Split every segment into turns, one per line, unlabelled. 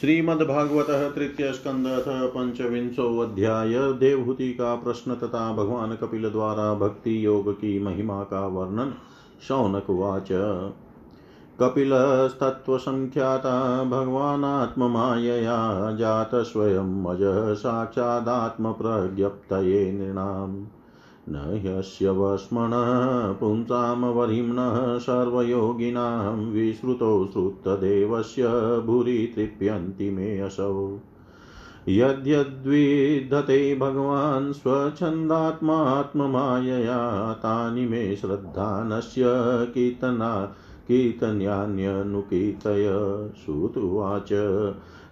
श्रीमद्भागवत तृतीय स्कंद पंचविंशो अध्याय देवहूति का प्रश्न तथा भगवान कपिल द्वारा भक्ति योग की महिमा का वर्णन। शौनक उवाच। कपिलस्तत्त्वसङ्ख्याता भगवानात्ममायया जात स्वयं मज अजः साक्षादात्मप्रज्ञप्तये नृणाम्। न ह्यस्य वस्मणः पुंसां वरिम्नः सर्वयोगिनां विश्रुतौ श्रुतदेवस्य भूरि तृप्यन्ति मे असौ। यद्यद्विधते भगवान् स्वच्छन्दात्मात्ममायया तानि मे श्रद्धानस्य कीर्तना कीर्तन्यान्यनुकीर्तय। श्रुतुवाच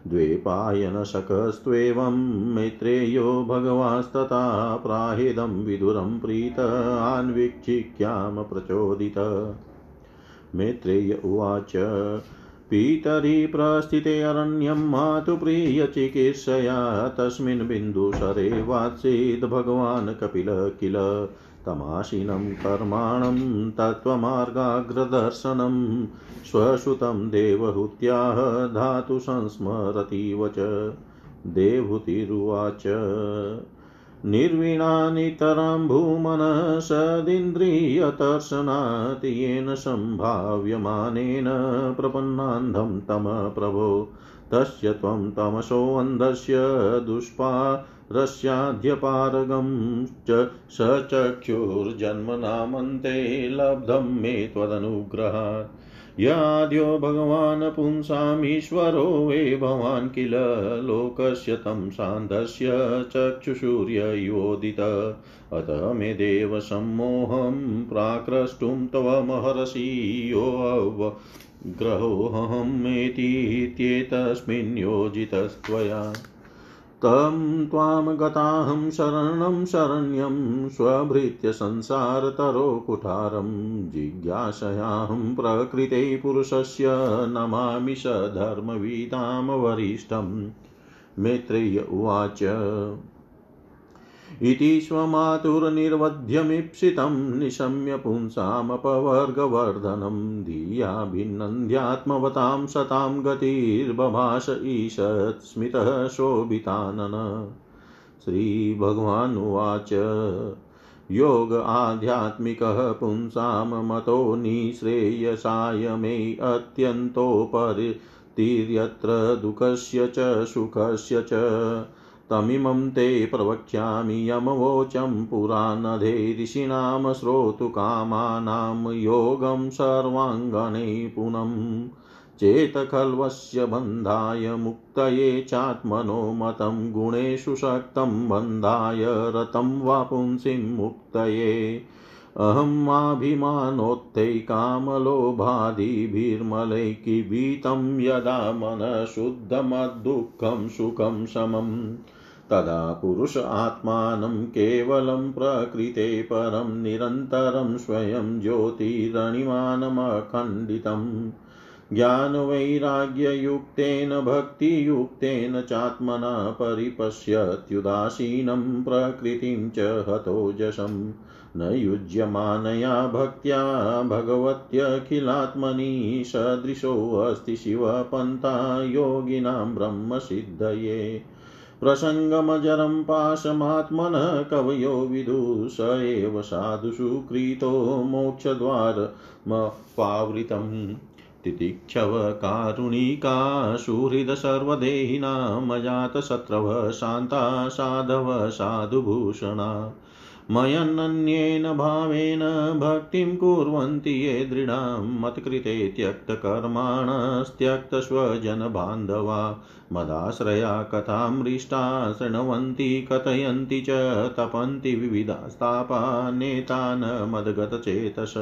द्वेपायनशकस्त्वेवं मैत्रेयो भगवास्तथा प्राहेदं विदुरं प्रीत आन्वीक्षिक्यां प्रचोदित। मैत्रेय उवाच, पीतरी प्रस्थिते अरण्यं मातुप्रियचिकित्सया तस्मिन् बिन्दुसरे वात्सीद् भगवान् कपिल किल। तमाशिनं कर्माणं तत्त्वमार्गाग्रदर्शनं स्वसुतं देवहूत्याः धातु संस्मरतीव च देवहूतिरुवाच। निर्वीणानितरां भूमनसदिन्द्रियतर्शनात् येन सम्भाव्यमानेन प्रपन्नान्धं तम प्रभो। तस्य त्वं तमसोऽन्धस्य दुष्पा रस्याद्यपारगं च स चक्षुर्जन्मनामन्ते लब्धं मे त्वदनुग्रहात्। याद्यो भगवान् पुंसामीश्वरो वे भवान् किल लोकस्य तं सान्धस्य चक्षुसूर्ययोदित अत मे देव सम्मोहं प्राक्रष्टुं तव महर्षि योऽग्रहोऽहमेतीत्येतस्मिन् योजितस्त्वया। तं त्वां गताहं शरणं शरण्यं स्वभृत्य संसारतरो कुठारं जिज्ञासयाहं प्रकृते पुरुषस्य नमामि स धर्मवीतां वरिष्ठं मैत्रेय्य उवाच। इति स्वमातुर्निर्वध्यमीप्सितं निशम्य पुंसामपवर्गवर्धनं धिया भिन्नन्द्यात्मवतां सतां गतिर्बभाष ईषत् स्मितः शोभितानन। श्रीभगवानुवाच। योग आध्यात्मिकः पुंसां मतो निःश्रेयसाय मे अत्यन्तोपरितिर्यत्र दुःखस्य च सुखस्य च तमिमं ते प्रवक्ष्यामि यमवोचं पुरानधे ऋषीणां श्रोतुकामानां योगं सर्वाङ्गणे पुनम्। चेतखल्वस्य बन्धाय मुक्तये चात्मनो मतं गुणेषु शक्तं बन्धाय रतं वा पुंसिं मुक्तये। अहं माभिमानोत्थैकामलोभादिभिर्मलैकीभीतं यदा मनःशुद्धमद्दुःखं सुखं समम्। तदा पुरुष आत्मानं केवलं प्रकृते परं निरन्तरं स्वयं ज्योतिरणिमानमखण्डितम् ज्ञानवैराग्ययुक्तेन, भक्तियुक्तेन चात्मना परिपश्यत्युदासीनं प्रकृतिं च हतोजसम् न युज्यमानया भक्त्या भगवत्यखिलात्मनि सदृशोऽस्ति शिवपन्था योगिनां ब्रह्मसिद्धये। प्रसङ्गमजरं पाशमात्मनः कवयो विदु स एव साधुषु क्रीतो मोक्षद्वारमपावृतम् तितिक्षव कारुणिका सुहृदसर्वदेहिना मजातशत्रव शान्ता साधव साधुभूषणा। मयनन्येन भावेन भक्तिं कुर्वन्ति ये दृढां मत्कृते त्यक्तकर्माणस्त्यक्तस्वजनबान्धवा मदाश्रया कथामृष्टा शृण्वन्ति कथयन्ति च तपन्ति विविधास्तापा नेतान् मद्गतचेतस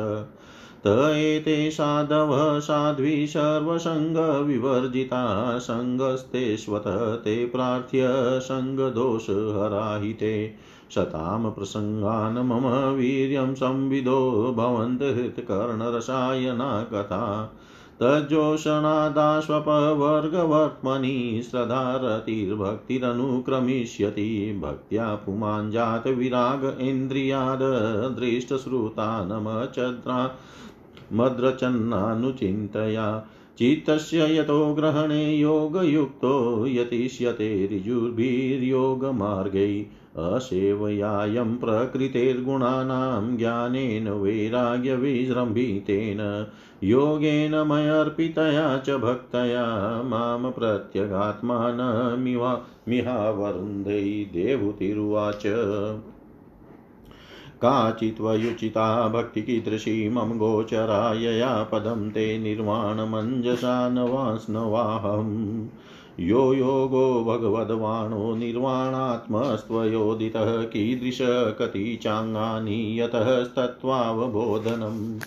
त एते साधवः साध्वी सर्वसङ्गविवर्जिता सङ्गस्तेष्वतः ते प्रार्थ्य सङ्गदोषहराहिते शतां प्रसङ्गान् मम वीर्यं संविदो भवन्त हृत्कर्णरसायना कथा। तज्जोषणादाश्वपवर्गवर्त्मनि श्रद्धारतिर्भक्तिरनुक्रमिष्यति। भक्त्या पुमाञ्जातविराग इन्द्रियाद् दृष्टश्रुतानमचद्रा। मद्रचन्नानुचिन्तया चित्तस्य यतो ग्रहणे योगयुक्तो यतिष्यते ऋजुर्भिर्योगमार्गै असेवयायं प्रकृतेर्गुणानां ज्ञानेन वैराग्यविजृम्भितेन। योगेन मयर्पितया च भक्तया माँ प्रत्यगात्मानमिहा मिहावरुन्धै काचित्वयुचिता भक्तिकीदृशी मम गोचरा यया पदं ते निर्वाणमञ्जसा नवास्नवाहम् यो योगो भगवद्वाणो निर्वाणात्मस्त्वयोदितः कीदृश चाङ्गानि यतस्तत्त्वावबोधनम्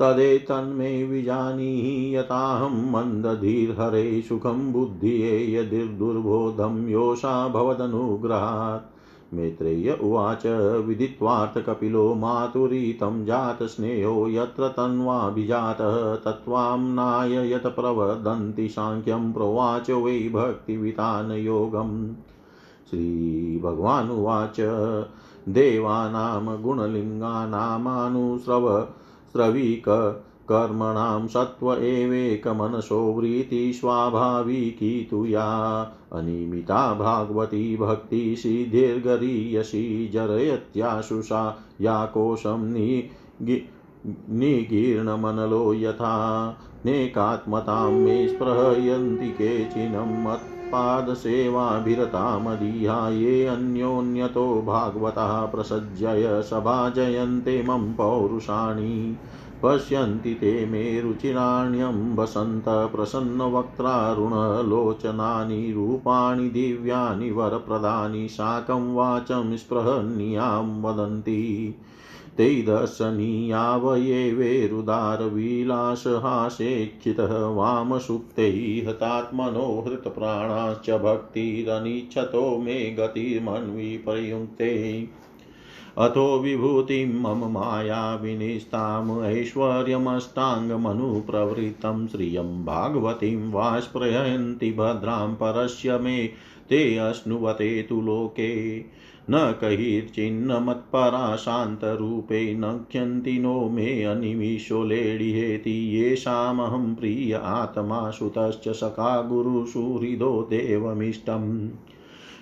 तदेतन्मे विजानीहि यताहं मन्दधीर्हरे सुखं बुद्धिये यदिर्दुर्बोधं योषा भवदनुग्रहात्। मैत्रेय उवाच, विदित्वार्थकपिलो मातुरीतं जातस्नेहो यत्र तन्वाभिजातः तत्त्वाम्नाय यत् प्रवदन्ति साङ्ख्यं प्रोवाच वै भक्तिवितान् योगम्। श्रीभगवानुवाच देवानां गुणलिङ्गानामानुस्रव, स्रविक कर्मणां सत्त्व एवेकमनसो वृत्ति स्वाभाविकी तु या अनिमिता भागवती भक्तिसिद्धिर्गरीयसी जरयत्याशुषा। या कोशं नि निगीर्णमनलो यथा। नेकात्मतां मे स्पृहयन्ति केचिनं मत्पादसेवाभिरता मदीया ये अन्योन्यतो भागवतः प्रसज्जय सभाजयन्ते मम पौरुषाणि। पश्यन्ति ते मे रुचिराण्यं वसन्त प्रसन्नवक्त्रारुणलोचनानि, रूपाणि दिव्यानि वरप्रदानि साकं वाचं स्पृहन्यां वदन्ति। ते दर्शनीयावये वेरुदारविलासहासेक्षितः वामसुप्तैः हतात्मनो हृतप्राणाश्च भक्तिरनिच्छतो मे गतिर्मन्विपर्युङ्क्ते। अथो विभूतिं मम मायाविनिस्ताम् ऐश्वर्यमष्टाङ्गमनुप्रवृत्तं श्रियं भागवतीं वा स्पृहन्ति भद्रां परस्य मे ते अश्नुवते तु लोके। न कैर्चिन्नमत्परा शान्तरूपे नक्ष्यन्ति नो मे अनिमिषो लेडिहेति येषामहं प्रिय आत्मा सुतश्च सखा गुरुसुहृदो देवमिष्टम्।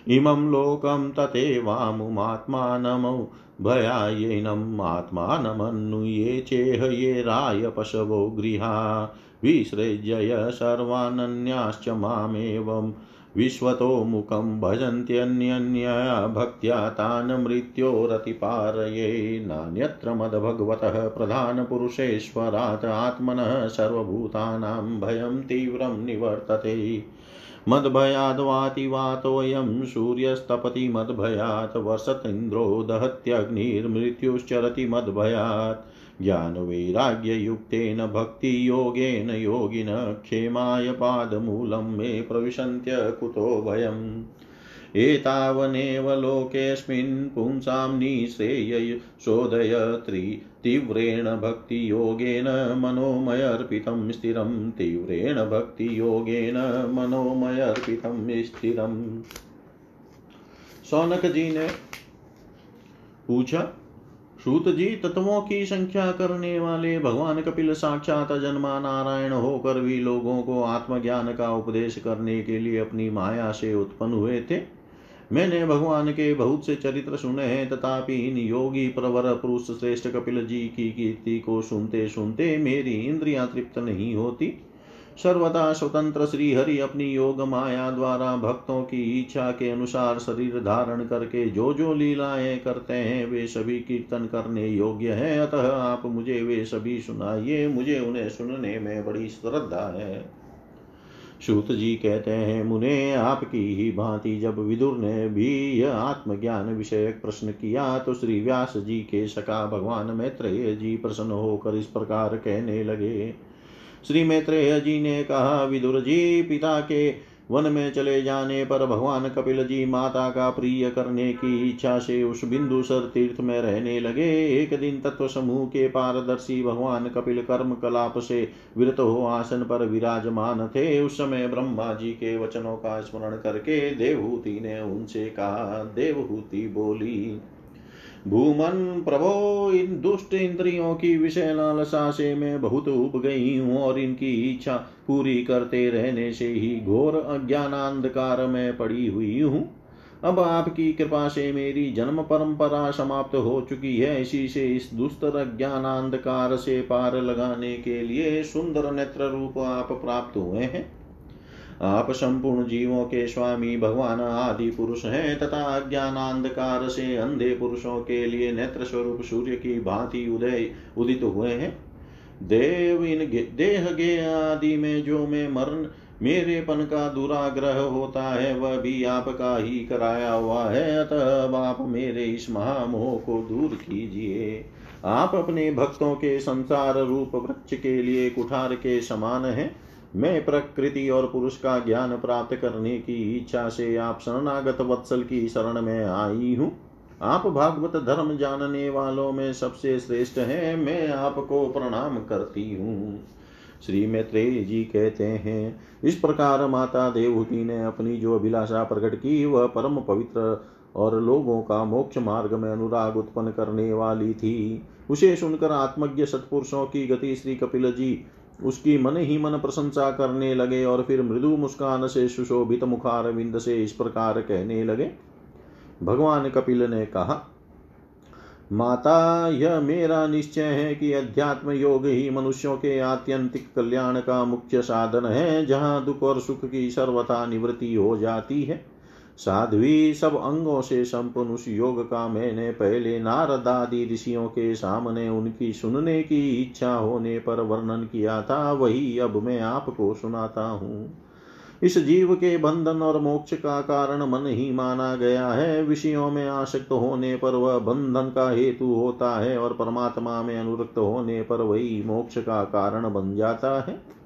इमं लोकं तथैवामुमात्मानमौ भयायेनम् आत्मानमन्नुये चेह ये राय पशवो गृहा। विसृजय सर्वानन्याश्च मामेवं। विश्वतो मुखं भजन्त्यन्यन्यया भक्त्या तान् मृत्योरतिपारये नान्यत्र मद्भगवतः प्रधानपुरुषेश्वरात् आत्मनः सर्वभूतानां भयं तीव्रं निवर्तते। मद्भयाद्वातिवातोऽयं सूर्यस्तपति मद्भयात्, वसतीन्द्रो दहत्यग्निर्मृत्युश्चरति मद्भयात्। ज्ञानवैराग्ययुक्तेन भक्तियोगेन योगिन क्षेमाय पादमूलं मे प्रविशन्त्य कुतो भयम् एतावनेव लोकेऽस्मिन् पुंसां निःश्रेय शोधय त्रि तीव्रेण भक्तियोगेन मनोमयर्पितं स्थिरं। तीव्रेण भक्तियोगेन मनोमयर्पितं स्थिरम् सौनक जी ने पूछा सूत जी, तत्वों की संख्या करने वाले भगवान कपिल साक्षात जन्मा नारायण होकर भी लोगों को आत्मज्ञान का उपदेश करने के लिए अपनी माया से उत्पन्न हुए थे? मैंने भगवान के बहुत से चरित्र सुने हैं, तथापि इन योगी प्रवर पुरुष श्रेष्ठ कपिल जी की कीर्ति को सुनते सुनते मेरी इंद्रियाँ तृप्त नहीं होती। सर्वदा स्वतंत्र श्री हरि अपनी योग माया द्वारा भक्तों की इच्छा के अनुसार शरीर धारण करके जो जो लीलाएँ करते हैं, वे सभी कीर्तन करने योग्य हैं। अतः आप मुझे वे सभी सुनाइए, मुझे उन्हें सुनने में बड़ी श्रद्धा है। सूत जी कहते हैं, मुने, आपकी ही भांति जब विदुर ने भी यह आत्मज्ञान विषयक प्रश्न किया तो श्री व्यास जी के सका भगवान मैत्रेय जी प्रसन्न होकर इस प्रकार कहने लगे। श्री मैत्रेय जी ने कहा, विदुर जी, पिता के वन में चले जाने पर भगवान कपिल जी माता का प्रिय करने की इच्छा से उस बिंदुसर तीर्थ में रहने लगे। एक दिन तत्व समूह के पारदर्शी भगवान कपिल कर्म कलाप से विरत हो आसन पर विराजमान थे। उस समय ब्रह्मा जी के वचनों का स्मरण करके देवहूति ने उनसे कहा, देवहूति बोली भूमन प्रभो इन दुष्ट इंद्रियों की विषय लालसा से मैं बहुत उब गई हूँ और इनकी इच्छा पूरी करते रहने से ही घोर अज्ञानांधकार में पड़ी हुई हूँ। अब आपकी कृपा से मेरी जन्म परंपरा समाप्त हो चुकी है। इसी से इस दुस्तर अज्ञानांधकार से पार लगाने के लिए सुंदर नेत्र रूप आप प्राप्त हुए हैं। आप संपूर्ण जीवों के स्वामी भगवान आदि पुरुष हैं तथा अज्ञानांधकार से अंधे पुरुषों के लिए नेत्र स्वरूप सूर्य की भांति उदय, उदित हुए हैं। देव इन देह गे आदि में जो मैं मरण मेरे पन का दुराग्रह होता है, वह भी आपका ही कराया हुआ है। अतः आप मेरे इस महामोह को दूर कीजिए। आप अपने भक्तों के संसार रूप वृक्ष के लिए कुठार के समान हैं। मैं प्रकृति और पुरुष का ज्ञान प्राप्त करने की इच्छा से आप शरणागत वत्सल की शरण में आई हूँ। आप भागवत धर्म जानने वालों में सबसे श्रेष्ठ हैं, मैं आपको प्रणाम करती हूँ। श्री मैत्रेय जी कहते हैं, इस प्रकार माता देवहूति ने अपनी जो अभिलाषा प्रकट की, वह परम पवित्र और लोगों का मोक्ष मार्ग में अनुराग उत्पन्न करने वाली थी। उसे सुनकर आत्मज्ञ सत्पुरुषों की गति श्री कपिल जी उसकी मन ही मन प्रशंसा करने लगे और फिर मृदु मुस्कान से सुशोभित मुखार विंद से इस प्रकार कहने लगे। भगवान कपिल ने कहा, माता, यह मेरा निश्चय है कि अध्यात्म योग ही मनुष्यों के आत्यंतिक कल्याण का मुख्य साधन है, जहाँ दुख और सुख की सर्वथा निवृत्ति हो जाती है। साध्वी सब अंगों से संपन्न उस योग का मैंने पहले नारदादि ऋषियों के सामने उनकी सुनने की इच्छा होने पर वर्णन किया था, वही अब मैं आपको सुनाता हूँ। इस जीव के बंधन और मोक्ष का कारण मन ही माना गया है। विषयों में आसक्त होने पर वह बंधन का हेतु होता है और परमात्मा में अनुरक्त होने पर वही मोक्ष का कारण बन जाता है।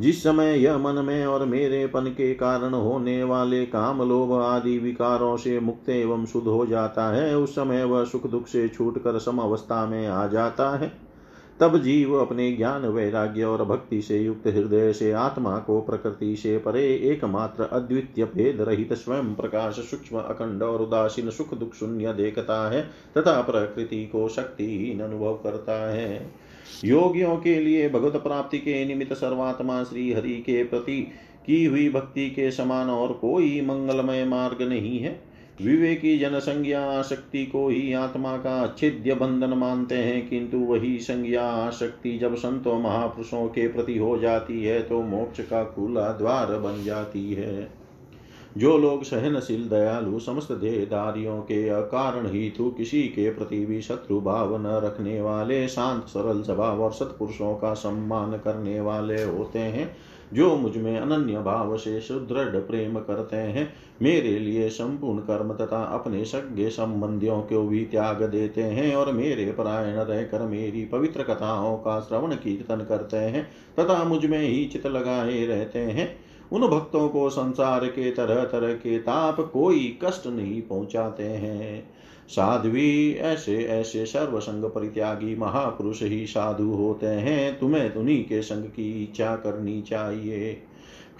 जिस समय यह मन में और मेरे पन के कारण होने वाले काम लोभ आदि विकारों से मुक्त एवं शुद्ध हो जाता है, उस समय वह सुख दुख से छूट कर सम अवस्था में आ जाता है। तब जीव अपने ज्ञान, वैराग्य और भक्ति से युक्त हृदय से आत्मा को प्रकृति से परे एकमात्र अद्वितीय भेद रहित स्वयं प्रकाश, सूक्ष्म, अखंड और उदासीन सुख दुख शून्य देखता है, तथा प्रकृति को शक्तिहीन अनुभव करता है। योगियों के लिए भगवत प्राप्ति के निमित्त सर्वात्मा श्री हरि के प्रति की हुई भक्ति के समान और कोई मंगलमय मार्ग नहीं है। विवेकी जन संज्ञा आसक्ति को ही आत्मा का अच्छेद्य बंधन मानते हैं, किंतु वही संज्ञा आसक्ति जब संतों महापुरुषों के प्रति हो जाती है तो मोक्ष का खुला द्वार बन जाती है। जो लोग सहनशील, दयालु, समस्त देहदारियों के अकारण ही तो किसी के प्रति भी शत्रु भाव न रखने वाले, शांत, सरल स्वभाव और सत्पुरुषों का सम्मान करने वाले होते हैं, जो मुझमें अनन्य भाव से सुदृढ़ प्रेम करते हैं। मेरे लिए संपूर्ण कर्म तथा अपने सज्ञ संबंधियों को भी त्याग देते हैं और मेरे परायण रहकर मेरी पवित्र कथाओं का श्रवण, कीर्तन करते हैं तथा मुझमें ही चित लगाए रहते हैं। उन भक्तों को संसार के तरह तरह के ताप कोई कष्ट नहीं पहुंचाते हैं। साध्वी ऐसे ऐसे सर्वसंग परित्यागी महापुरुष ही साधु होते हैं। तुम्हें उन्हीं के संग की इच्छा करनी चाहिए।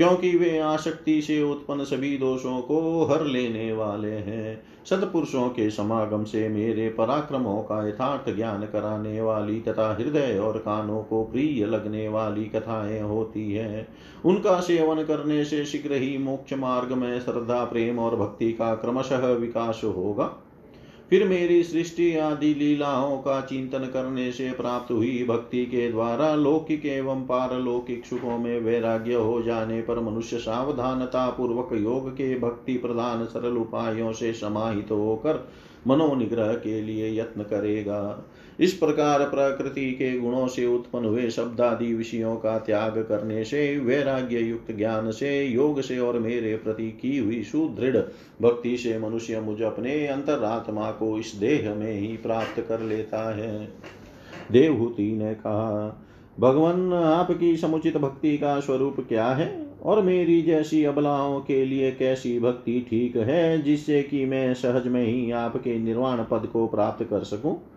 क्योंकि वे आसक्ति से उत्पन्न सभी दोषों को हर लेने वाले हैं। सतपुरुषों के समागम से मेरे पराक्रमों का यथार्थ ज्ञान कराने वाली तथा हृदय और कानों को प्रिय लगने वाली कथाएँ होती है। उनका सेवन करने से शीघ्र ही मोक्ष मार्ग में श्रद्धा, प्रेम और भक्ति का क्रमशः विकास होगा। फिर मेरी सृष्टि आदि लीलाओं का चिंतन करने से प्राप्त हुई भक्ति के द्वारा लौकिक एवं पारलौकिक सुखों में वैराग्य हो जाने पर मनुष्य सावधानता पूर्वक योग के भक्ति प्रधान सरल उपायों से समाहित होकर मनोनिग्रह के लिए यत्न करेगा। इस प्रकार प्रकृति के गुणों से उत्पन्न हुए शब्दादि विषयों का त्याग करने से वैराग्य युक्त ज्ञान से, योग से और मेरे प्रति की हुई सुदृढ़ भक्ति से मनुष्य मुझ अपने अंतरात्मा को इस देह में ही प्राप्त कर लेता है। देवहूति ने कहा, भगवान, आपकी समुचित भक्ति का स्वरूप क्या है? और मेरी जैसी अबलाओं के लिए कैसी भक्ति ठीक है, जिससे कि मैं सहज में ही आपके निर्वाण पद को प्राप्त कर सकूँ?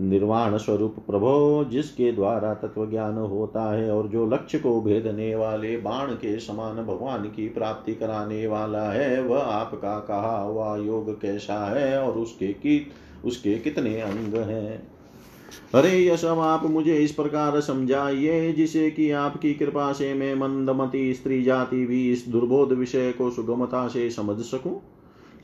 निर्वाण स्वरूप प्रभो, जिसके द्वारा तत्व ज्ञान होता है और जो लक्ष्य को भेदने वाले बाण के समान भगवान की प्राप्ति कराने वाला है, वह आपका कहा हुआ योग कैसा है और उसके की, उसके कितने अंग हैं? अरे यशम आप मुझे इस प्रकार समझाइए, जिसे कि आपकी कृपा से मैं मंदमती स्त्री जाति भी इस दुर्बोध विषय को सुगमता से समझ सकूँ।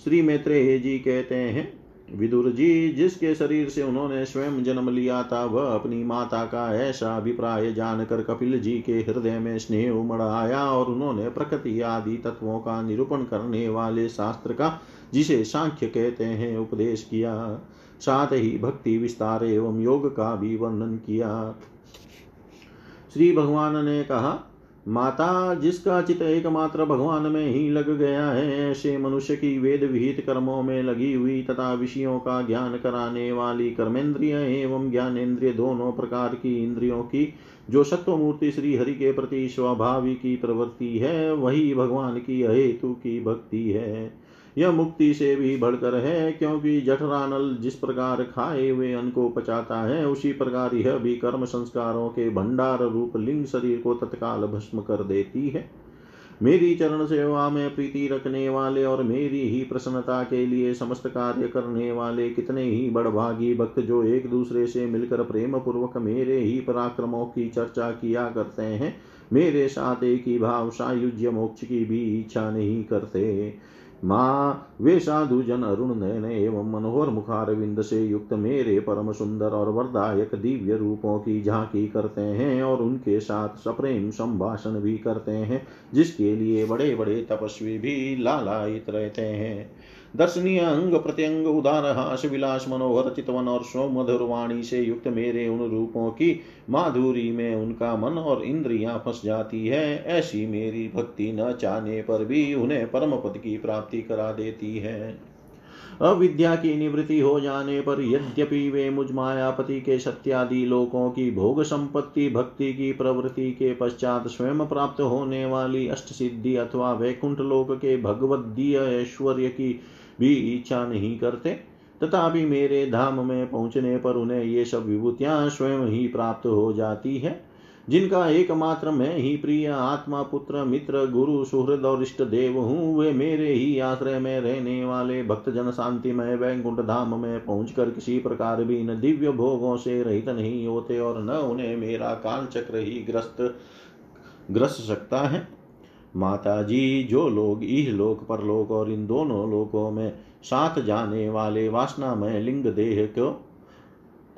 श्री मैत्रेय जी कहते हैं विदुर जी, जिसके शरीर से उन्होंने स्वयं जन्म लिया था, वह अपनी माता का ऐसा अभिप्राय जानकर कपिल जी के हृदय में स्नेह उमड़ आया और उन्होंने प्रकृति आदि तत्वों का निरूपण करने वाले शास्त्र का, जिसे सांख्य कहते हैं, उपदेश किया। साथ ही भक्ति विस्तार एवं योग का भी वर्णन किया। श्री भगवान ने कहा माता, जिसका चित एकमात्र भगवान में ही लग गया है, ऐसे मनुष्य की वेद विहित कर्मों में लगी हुई तथा विषयों का ज्ञान कराने वाली कर्मेंद्रिय एवं ज्ञानेन्द्रिय दोनों प्रकार की इंद्रियों की, जो सत्वमूर्ति श्री हरि के प्रति स्वाभाविक की प्रवृत्ति है, वही भगवान की अहेतु की भक्ति है। यह मुक्ति से भी बढ़कर है, क्योंकि जठरानल जिस प्रकार खाए हुए अन्न को पचाता है, उसी प्रकार यह भी कर्म संस्कारों के भंडार रूप लिंग शरीर को तत्काल भस्म कर देती है। मेरी चरण सेवा में प्रीति रखने वाले और मेरी ही प्रसन्नता के लिए समस्त कार्य करने वाले कितने ही बड़भागी भक्त जो एक दूसरे से मिलकर प्रेम पूर्वक मेरे ही पराक्रमों की चर्चा किया करते हैं, मेरे साथ एक ही भाव सायुज्य मोक्ष की भी इच्छा नहीं करते। माँ वे साधु जन अरुण नयन एवं मनोहर मुखारविंद से युक्त मेरे परम सुंदर और वरदायक दिव्य रूपों की झांकी करते हैं और उनके साथ सप्रेम संभाषण भी करते हैं, जिसके लिए बड़े बड़े तपस्वी भी लालायित रहते हैं। दर्शनीय अंग प्रत्यंग उदार हास विलास मनोहर चितवन और सौमधुर वाणी से युक्त मेरे उन रूपों की माधुरी में उनका मन और इंद्रियाँ फंस जाती है। ऐसी मेरी भक्ति न चाहने पर भी उन्हें परम पद की प्राप्ति करा देती है। अविद्या की निवृत्ति हो जाने पर यद्यपि वे मुझ मायापति के सत्यादि लोकों की भोग संपत्ति, भक्ति की प्रवृत्ति के पश्चात स्वयं प्राप्त होने वाली अष्ट सिद्धि अथवा वैकुंठ लोक के भगवदीय ऐश्वर्य की भी इच्छा नहीं करते, तथापि मेरे धाम में पहुँचने पर उन्हें ये सब विभूतियाँ स्वयं ही प्राप्त हो जाती है, जिनका एकमात्र मैं ही प्रिय आत्मा, पुत्र, मित्र, गुरु, सुहृद और इष्ट देव हूँ, वे मेरे ही आश्रय में रहने वाले भक्त जन शांति में, वैकुंठ धाम में पहुँच कर किसी प्रकार भी न दिव्य भोगों से रहित नहीं होते और न उन्हें मेरा काल चक्र ही ग्रस्त ग्रस सकता है। माता जी लोग इह लोक परलोक और इन दोनों लोकों में साथ जाने वाले वासना में लिंग देह को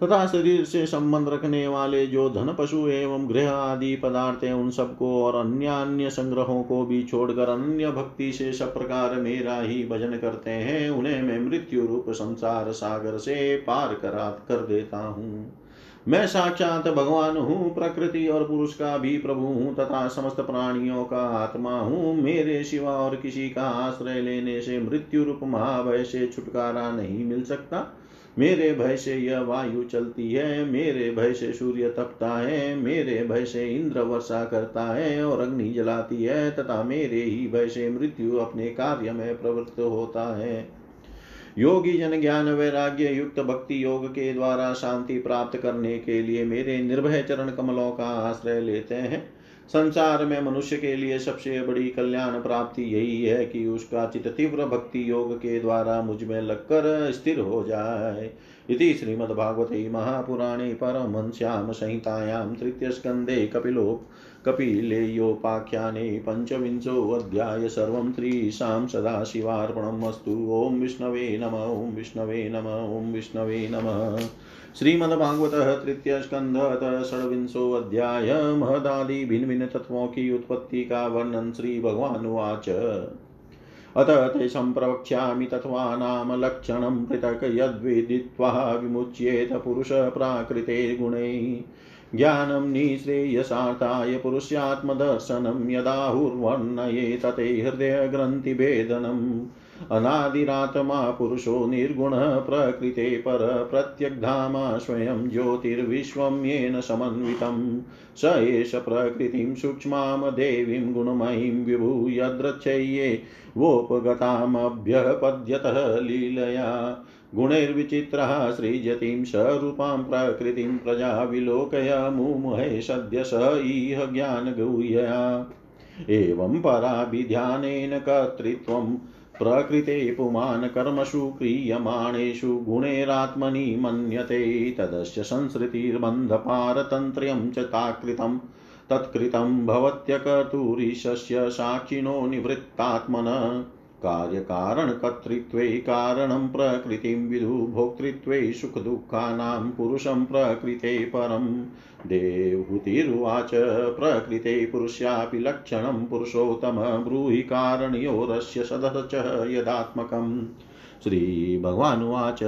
तथा शरीर से संबंध रखने वाले जो धन पशु एवं गृह आदि पदार्थ हैं, उन सबको और अन्य अन्य संग्रहों को भी छोड़कर अन्य भक्ति से सब प्रकार मेरा ही भजन करते हैं, उन्हें मैं मृत्यु रूप संसार सागर से पार करा, कर देता हूँ। मैं साक्षात भगवान हूँ, प्रकृति और पुरुष का भी प्रभु हूँ, तथा समस्त प्राणियों का आत्मा हूँ। मेरे सिवा और किसी का आश्रय लेने से मृत्यु रूप महाभय से छुटकारा नहीं मिल सकता। मेरे भय से यह वायु चलती है, मेरे भय से सूर्य तपता है, मेरे भय से इंद्र वर्षा करता है और अग्नि जलाती है, तथा मेरे ही भय से मृत्यु अपने कार्य में प्रवृत्त होता है। योगी जन ज्ञान वैराग्य युक्त भक्ति योग के द्वारा शांति प्राप्त करने के लिए मेरे निर्भय चरण कमलों का आश्रय लेते हैं। संसार में मनुष्य के लिए सबसे बड़ी कल्याण प्राप्ति यही है कि उसका चित तीव्र भक्ति योग के द्वारा मुझमें लगकर स्थिर हो जाए। इति श्रीमद्भागवते महापुराणे परमहंस्यां संहितायां तृतीयस्कन्धे कपिलो कपिलेयोपाख्याने पञ्चविंशोऽध्याय सर्वं त्रीशां सदाशिवार्पणम् अस्तु। ॐ विष्णवे नम, ॐ विष्णवे नम, ॐ विष्णवे नमः। श्रीमद्भागवतः तृतीयस्कन्धतः षड्विंशोऽध्याय महदादि भिन्न भिन्न तत्वों की उत्पत्ति का वर्णन श्री भगवान उवाच अत ते सम्प्रवक्ष्यामि तत्त्वानां लक्षणं पृथक् यद्विदित्वा विमुच्येत पुरुषप्राकृते गुणैः। ज्ञानं निःश्रेयसार्थाय पुरुषात्मदर्शनं यदाहुर्वर्णये तते हृदयग्रन्थिभेदनम्। अनादिरात्मा पुरुषो निर्गुणः प्रकृते पर प्रत्यग्धामा स्वयं ज्योतिर्विश्वं येन समन्वितम् स एष प्रकृतिं सूक्ष्मां देवीं गुणमयीं विभू यद्रच्छय्ये वोपगतामभ्यपद्यतः लीलया। गुणैर्विचित्रः सृजतीं सरूपां प्रकृतिं प्रजा विलोकय मुमुहे सद्य स इह ज्ञानगुह्यया एवं पराभिध्यानेन कर्तृत्वं प्रकृते पुमान् कर्मसु क्रियमाणेषु गुणैरात्मनि मन्यते, तदस्य संसृतिर्बन्धपारतन्त्र्यं च ताकृतं। तत्कृतं भवत्यकर्तुरीशस्य साक्षिणो निवृत्तात्मन। कार्यकारणकर्तृत्वे कारणं प्रकृतिं विदु भोक्तृत्वे सुखदुःखानां पुरुषं प्रकृते परम देवहूतिरुवाच प्रकृते पुरुष्यापि लक्षणं पुरुषोत्तम ब्रूहि कारणयोरस्य सदः च यदात्मकम्। श्रीभगवानुवाच।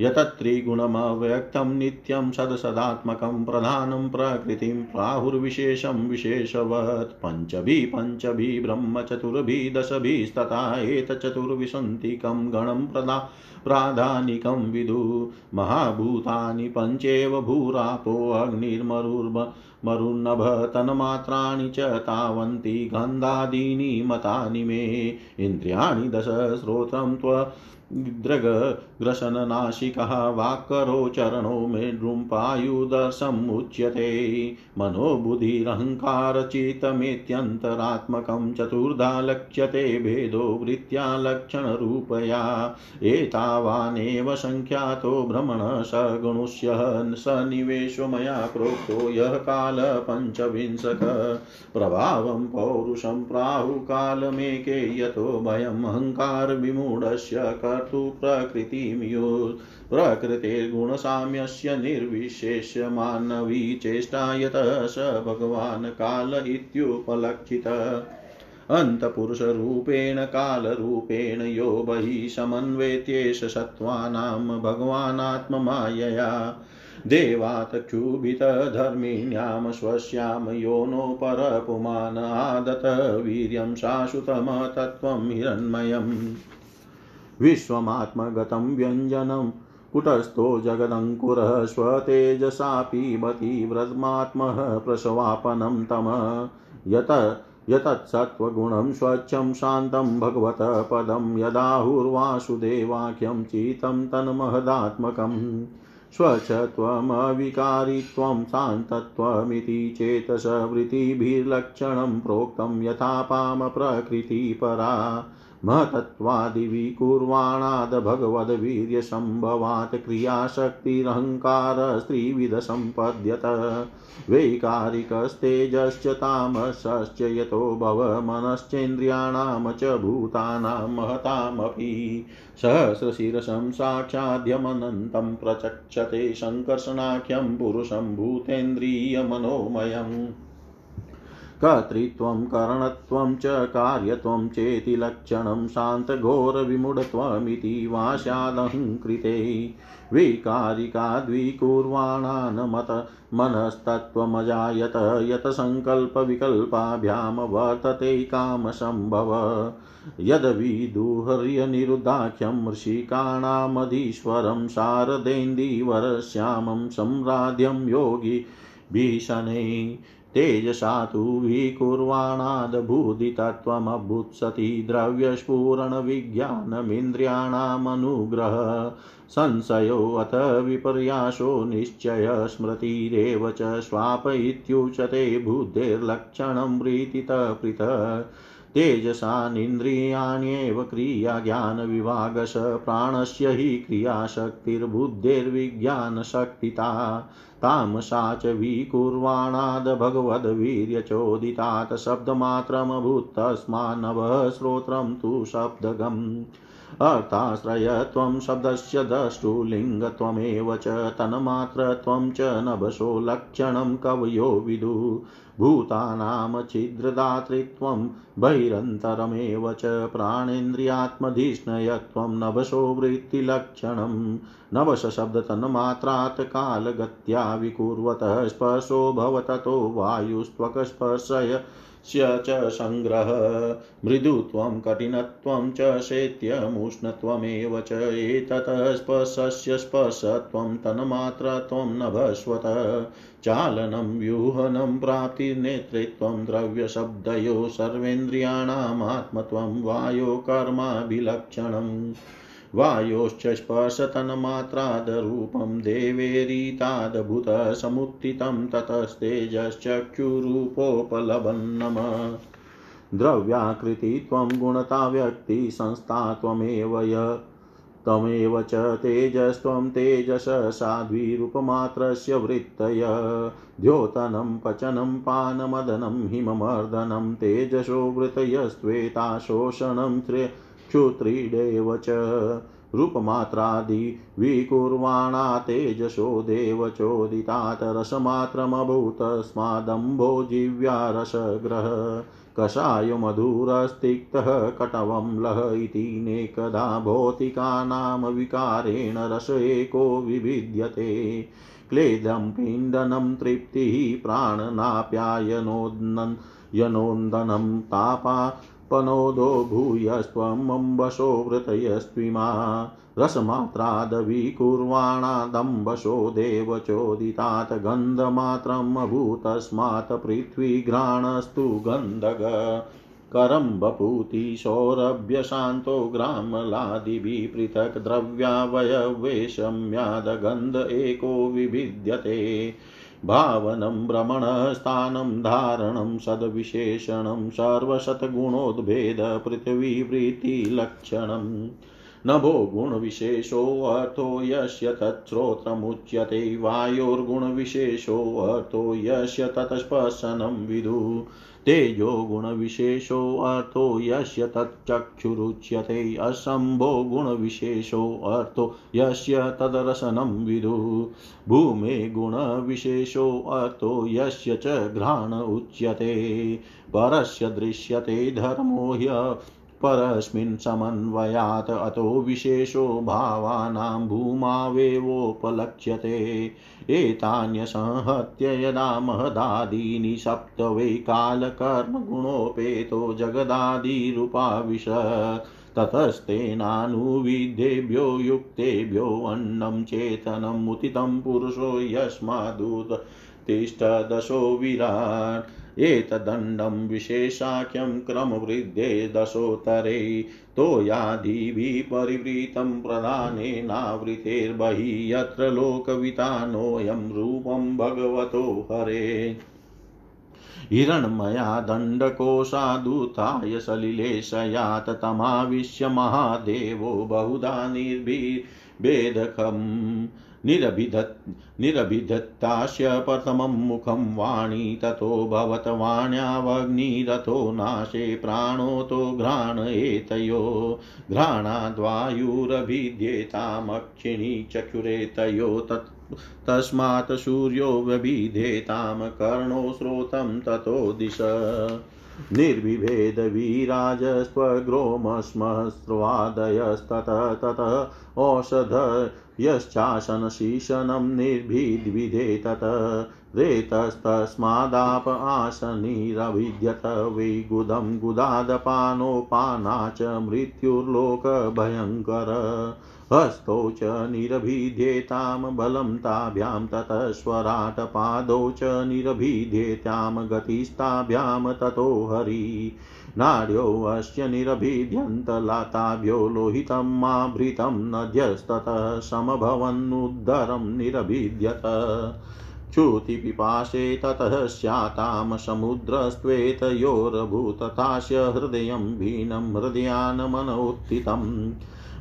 यतत्रिगुणमव्यक्तं नित्यं सदसदात्मकं प्रधानं प्रकृतिं प्राहुर्विशेषं विशेषवत्। पञ्चभिः पञ्चभिः ब्रह्मचतुर्भिः दशभिस्तथा एतचतुर्विशन्तिकं गणं प्रदा प्राधानिकं विदु। महाभूतानि पञ्चेव भूरापोऽग्निर्मरुर्म मरुन्नभ तन्मात्राणि च तावन्ति गन्धादीनि मतानि मे इन्द्रियाणि दश श्रोत्रं त्व दृग्ग्रशननाशिकः वाक्करो चरणो मे नृम्पायुदसमुच्यते मनोबुधिरहङ्कारचितमेत्यन्तरात्मकं चतुर्धा लक्ष्यते भेदो वृत्त्या लक्षणरूपया एतावानेव सङ्ख्यातो भ्रमण सगुणुष्यः स निवेशो मया प्रोक्तो यः काल पञ्चविंशक प्रभावं पौरुषं प्राहुकालमेके यतो भयम् अहङ्कारविमूढस्य कर्तु प्रकृतिमियो प्रकृतेर्गुणसाम्यस्य निर्विशेष्यमानवी चेष्टा यतः स भगवान् काल इत्युपलक्षित। अन्तपुरुषरूपेण, कालरूपेण यो बहिः समन्वेत्येष सत्त्वानां भगवानात्ममायया। देवात् क्षुभितधर्मिण्यां स्वस्यां योनो परपुमान् आदत वीर्यं शाश्वतम तत्त्वं हिरण्मयम्। विश्वमात्मगतं व्यञ्जनं कुटस्थो जगदङ्कुरः स्वतेजसा पिबति व्रजमात्मः प्रसवापनं तम। यत यतत्सत्त्वगुणं स्वच्छं शान्तं भगवतः पदं यदाहुर्वासुदेवाख्यं चितं तन्महदात्मकम् स्वच्छत्वमविकारित्वं शान्तत्वमिति चेतस वृत्तिभिर्लक्षणं प्रोक्तं यथा पामप्रकृतिपरा महतत्वादिविकुर्वाणाद् भगवद्वीर्यसम्भवात् क्रियाशक्तिरहङ्कारस्त्रिविध सम्पद्यत वैकारिकस्तेजश्च तामसश्च यतो भव मनश्चेन्द्रियाणां च भूतानां महतामपि सहस्रशिरसं साक्षाद्यमनन्तं प्रचक्षते सङ्कर्षणाख्यं पुरुषं भूतेन्द्रियमनोमयम् कर्तृत्वं करणत्वं च कार्यत्वं चेति लक्षणं शान्तघोरविमूढत्वमिति वाशादहङ्कृते विकारिकाद्विकुर्वाणान् मत मनस्तत्त्वमजायत, यत सङ्कल्पविकल्पाभ्यां वर्तते कामसम्भव। यद्विदुहर्यनिरुद्धाख्यं ऋषिकाणामधीश्वरं शारदेन्दीवरश्यामं सम्राध्यं योगी भीषणे तेजसा तु विकुर्वाणादभूदितत्वमभुत्सति द्रव्यस्फुरणविज्ञानमिन्द्रियाणामनुग्रह संशयोऽथ विपर्यासो निश्चय स्मृतिरेव च स्वाप इत्युच्यते बुद्धेर्लक्षणं प्रीतितपृत तेजसानिन्द्रियाण्येव क्रियाज्ञानविभागश प्राणस्य हि क्रियाशक्तिर्बुद्धेर्विज्ञानशक्तिता। तामसा च विकुर्वाणाद् भगवद्वीर्यचोदितात् शब्दमात्रमभूत्तस्मान्नवः श्रोत्रं तु शब्दगम्। अर्थाश्रयत्वं शब्दस्य द्रष्टुलिङ्गत्वमेव च तन्मात्रत्वं च नभसो लक्षणं कवयो विदु। भूतानां छिद्रदातृत्वं बहिरन्तरमेव च प्राणेन्द्रियात्मधिष्णयत्वं नभसो वृत्तिलक्षणं। नभसशब्दतन्मात्रात् कालगत्या विकुर्वतः स्पर्शो भवततो वायुस्त्वकस्पर्शय च सङ्ग्रह मृदुत्वं, कठिनत्वं च, शैत्यमुष्णत्वमेव च। एततः स्पर्शस्य स्पर्शत्वं तन्मात्रत्वं नभस्वत। चालनं, व्यूहनं प्राप्तिर्नेतृत्वं द्रव्यशब्दयो, सर्वेन्द्रियाणामात्मत्वं वायो कर्माभिलक्षणम् वायोश्च स्पर्शतन्मात्रादरूपं देवेरीतादभूतसमुत्थितं ततस्तेजश्चक्षुरूपोपलभन्नम। द्रव्याकृतित्वं गुणता व्यक्तिसंस्था त्वमेव य। त्वमेव च तेजस्त्वं तेजस साध्वीरूपमात्रस्य वृत्तय। द्योतनं, पचनं, पानमदनं, हिममर्दनं तेजसो वृतयस्त्वेता शोषणं क्षुत्रीडेव च। रूपमात्रादि विकुर्वाणा तेजसो देवचोदितात रसमात्रमभूतस्मादम्भो जिव्या रसग्रह। कषाय मधुरस्तिक्तः कटवं लह इति नेकदा भौतिकानां विकारेण रस एको विभिद्यते। क्लेदं पिण्डनं तृप्तिः प्राणनाप्यायनोदनं यनोन्दनं तापा पनोदो भूयस्त्वमम्बशो वृतयस्त्विमा रसमात्रादविकुर्वाणादम्बशो देवचोदितात् गन्धमात्रमभूतस्मात् पृथ्वीघ्राणस्तु गन्धग। करं बपूति सौरभ्यशान्तो ग्रामलादिभिः पृथक् द्रव्यावयवेशम्यादगन्ध एको विभिद्यते। भावनं भ्रमणस्थानं धारणं सद्विशेषणं सर्वशतगुणोद्भेद पृथिवीवृत्तिलक्षणम् नभो गुणविशेषोऽर्थो यस्य तच्छ्रोत्रमुच्यते वायोर्गुणविशेषोऽर्थो यस्य तत्स्पर्शनं विदु। तेजो गुणविशेषोऽर्थो यस्य तच्चक्षुरुच्यते, असम्भो गुणविशेषोऽर्थो यस्य तदरसनं विदु। भूमे गुणविशेषोऽर्थो यस्य च घ्राण उच्यते, परस्य दृश्यते धर्मो ह्य परस्मिन् समन्वयात् अतो विशेषो भावानां भूमावेवोपलक्ष्यते। एतान्यसंहत्य यदा महदादीनि सप्त वै कालकर्मगुणोपेतो जगदादिरूपाविश, ततस्तेनानुविद्धेभ्यो युक्तेभ्योऽन्नं चेतनम् उतितं पुरुषो यस्मादुत्तिष्ठदशो विराट्। एतदण्डं विशेषाख्यं क्रमवृद्धे दशोत्तरे तोयादिभिः परिवृतं प्रधानेनावृतेर्बहिः यत्र लोकवितानोऽयं रूपं भगवतो हरे। हिरण्मया दण्डकोशादुताय सलिलेशयात् तमाविश्य महादेवो बहुधा निर्भिभेदकम् निरभिधत् निरभिधत्तास्य प्रथमं मुखं वाणी ततो भवतवाण्यावग्निरथो नाशे प्राणोतो घ्राण एतयो। घ्राणाद्वायुरभिध्येतामक्षिणी चक्षुरेतयो तत् तस्मात् सूर्यो व्यभिधेतां कर्णो स्रोतं ततो दिश। निर्विभेदवीराजस्त्वग्रोमश्मस्वादयस्ततः ततः औषध यश्चासनशीशनं निर्भिद्विधेतत रेतस्तस्मादाप आसनीरभिद्यत वै गुदं गुदादपानोपाना च मृत्युर्लोकभयङ्कर। हस्तौ च निरभिध्येतां बलं ताभ्यां ततः स्वराटपादौ च निरभिध्येतां गतिस्ताभ्यां ततो हरि। नाड्योऽस्य निरभिद्यन्तलाताभ्यो लोहितं माभृतं नद्यस्ततः समभवन्नुद्धरं निरभिद्यत च्युतिपिपाशे ततः स्यातां समुद्रस्त्वेतयोरभूतथास्य हृदयं भीनं हृदयान्मनोत्थितम्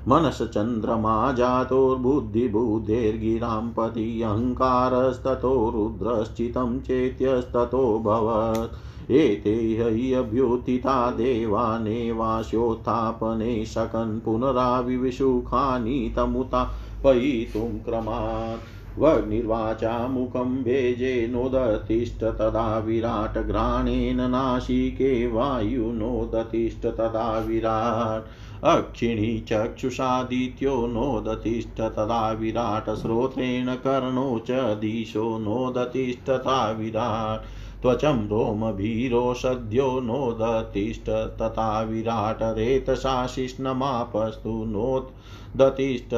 मनसचन्द्रमा जातोर्बुद्धिबुद्धेर्गिरां पति अहङ्कारस्ततो रुद्रश्चितं चेत्यस्ततोऽभवत् एते ह्यभ्युत्थिता देवानेवास्योत्थापने शकन् पुनराविविशुखानि तमुत्थापयितुं क्रमात्। वग्निर्वाचा मुखं भेजे नोदतिष्ठ तदा विराट् घ्राणेन नाशिके वायुनोदतिष्ठ तदा विराट्। अक्षिणी चक्षुषादित्यो नोदतिष्ठ तदा विराट् श्रोत्रेण कर्णो च दिशो नोदतिष्ठ तथा विराट् त्वचं रोमभीरो सद्यो नोदतिष्ठ तथा विराट रेतशाशिष्णमापस्तु नोदतिष्ठ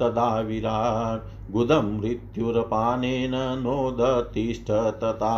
तदा विराट् गुदं मृत्युरपानेन नोदतिष्ठ तथा